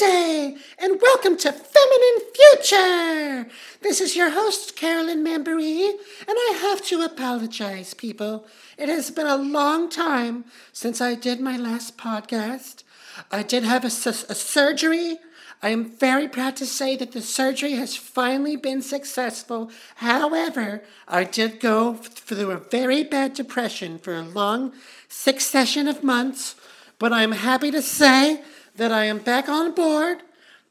day, and welcome to Feminine Future. This is your host, Carolyn Mambury, and I have to apologize, people. It has been a long time since I did my last podcast. I did have a, a surgery. I am very proud to say that the surgery has finally been successful. However, I did go through a very bad depression for a long succession of months, but I'm happy to say that I am back on board.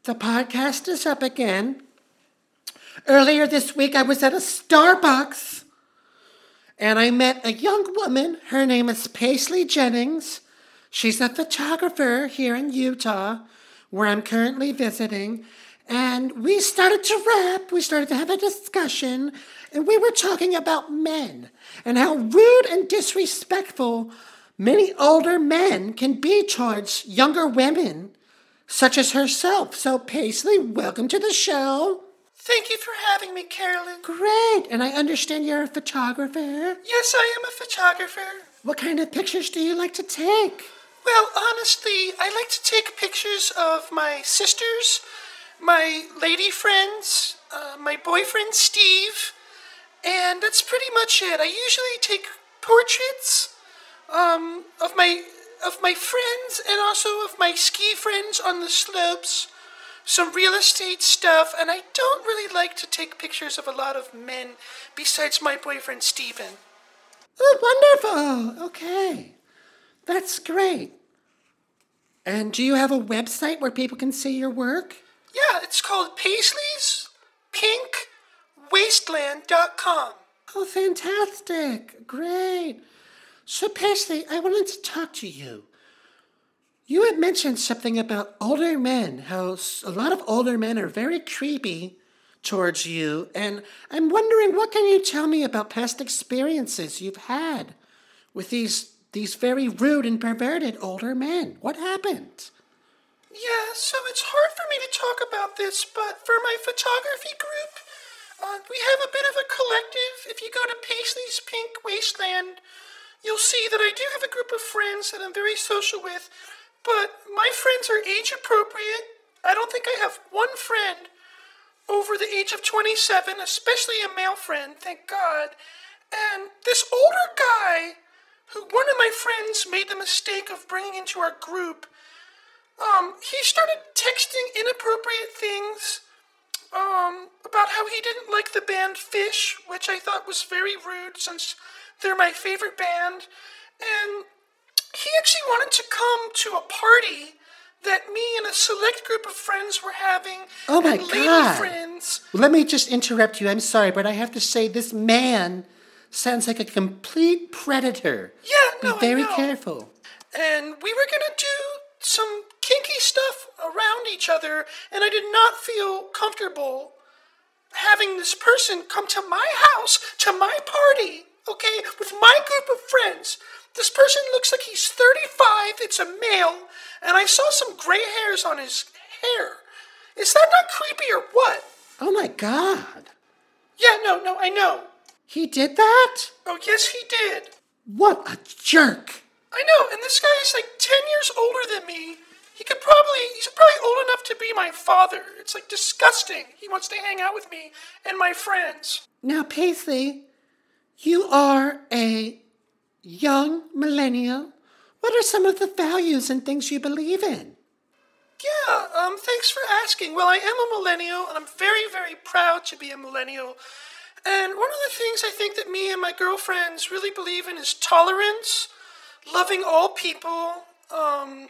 The podcast is up again. Earlier this week, I was at a Starbucks and I met a young woman. Her name is Paisley Jennings. She's a photographer here in Utah, where I'm currently visiting. And we started to rap, we started to have a discussion, and we were talking about men and how rude and disrespectful many older men can be towards younger women, such as herself. So, Paisley, welcome to the show. Thank you for having me, Carolyn. Great. And I understand you're a photographer. Yes, I am a photographer. What kind of pictures do you like to take? Well, honestly, I like to take pictures of my sisters, my lady friends, uh, my boyfriend Steve, and that's pretty much it. I usually take portraits um, of my of my friends and also of my ski friends on the slopes, some real estate stuff, and I don't really like to take pictures of a lot of men besides my boyfriend Steven. Oh, wonderful. Okay. That's great. And do you have a website where people can see your work? Yeah, it's called Paisley's Pink Wasteland.com. Oh, fantastic. Great. So, Paisley, I wanted to talk to you. You had mentioned something about older men, how a lot of older men are very creepy towards you, and I'm wondering what can you tell me about past experiences you've had with these these very rude and perverted older men? What happened? Yeah, so it's hard for me to talk about this, but for my photography group, uh, we have a bit of a collective. If you go to Paisley's Pink Wasteland, you'll see that I do have a group of friends that I'm very social with, but my friends are age appropriate. I don't think I have one friend over the age of 27, especially a male friend, thank God. And this older guy, who one of my friends made the mistake of bringing into our group, um, he started texting inappropriate things um, about how he didn't like the band Phish, which I thought was very rude since they're my favorite band. And he actually wanted to come to a party that me and a select group of friends were having. Oh my God. friends. Let me just interrupt you. I'm sorry, but I have to say this man sounds like a complete predator. Yeah, no, Be very I know. careful. and we were gonna do some kinky stuff around each other, and I did not feel comfortable having this person come to my house, to my party, okay, with my group of friends. This person looks like he's 35, it's a male, and I saw some gray hairs on his hair. Is that not creepy or what? Oh my God. Yeah, no, no, I know. He did that? Oh, yes, he did. What a jerk. I know, and this guy is like 10 years older than me. He could probably, he's probably old enough to be my father. It's like disgusting. He wants to hang out with me and my friends. Now, Paisley, you are a young millennial. What are some of the values and things you believe in? Yeah, um, thanks for asking. Well, I am a millennial, and I'm very, very proud to be a millennial. And one of the things I think that me and my girlfriends really believe in is tolerance, loving all people, um,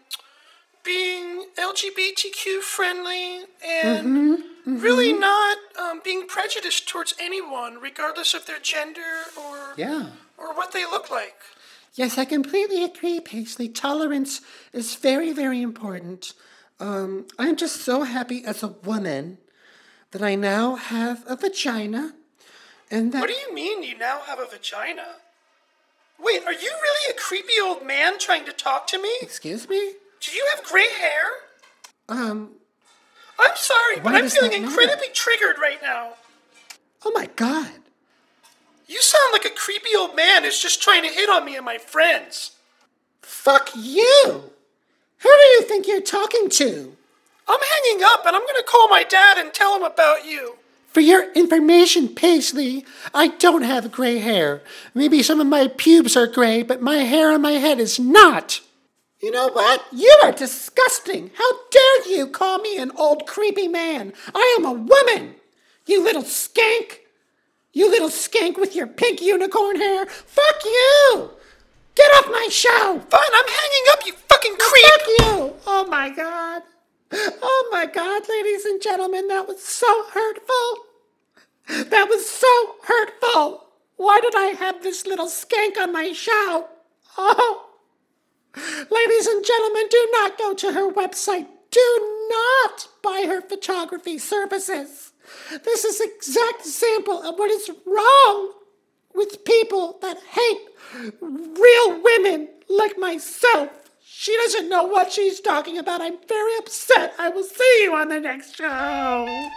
being LGBTQ friendly, and really not um, being prejudiced towards anyone, regardless of their gender or Yeah. or what they look like. Yes, I completely agree, Paisley. Tolerance is very, very important. Um, I'm just so happy as a woman that I now have a vagina, and that What do you mean you now have a vagina? Wait, are you really a creepy old man trying to talk to me? excuse me. Do you have gray hair? Um. I'm sorry, but I'm feeling that matter? incredibly triggered right now. Oh my God. You sound like a creepy old man who's just trying to hit on me and my friends. Fuck you. Who do you think you're talking to? I'm hanging up and I'm gonna call my dad and tell him about you. For your information, Paisley, I don't have gray hair. Maybe some of my pubes are gray, but my hair on my head is not. You know what? You are disgusting. How dare you call me an old creepy man? I am a woman. You little skank. You little skank with your pink unicorn hair. Fuck you. Get off my show. Fine, I'm hanging up, you fucking creep. Fuck you. Oh my god. Oh my god, ladies and gentlemen, that was so hurtful. That was so hurtful. Why did I have this little skank on my show? Oh. Ladies and gentlemen, do not go to her website. Do not buy her photography services. This is exact example of what is wrong with people that hate real women like myself. She doesn't know what she's talking about. I'm very upset. I will see you on the next show.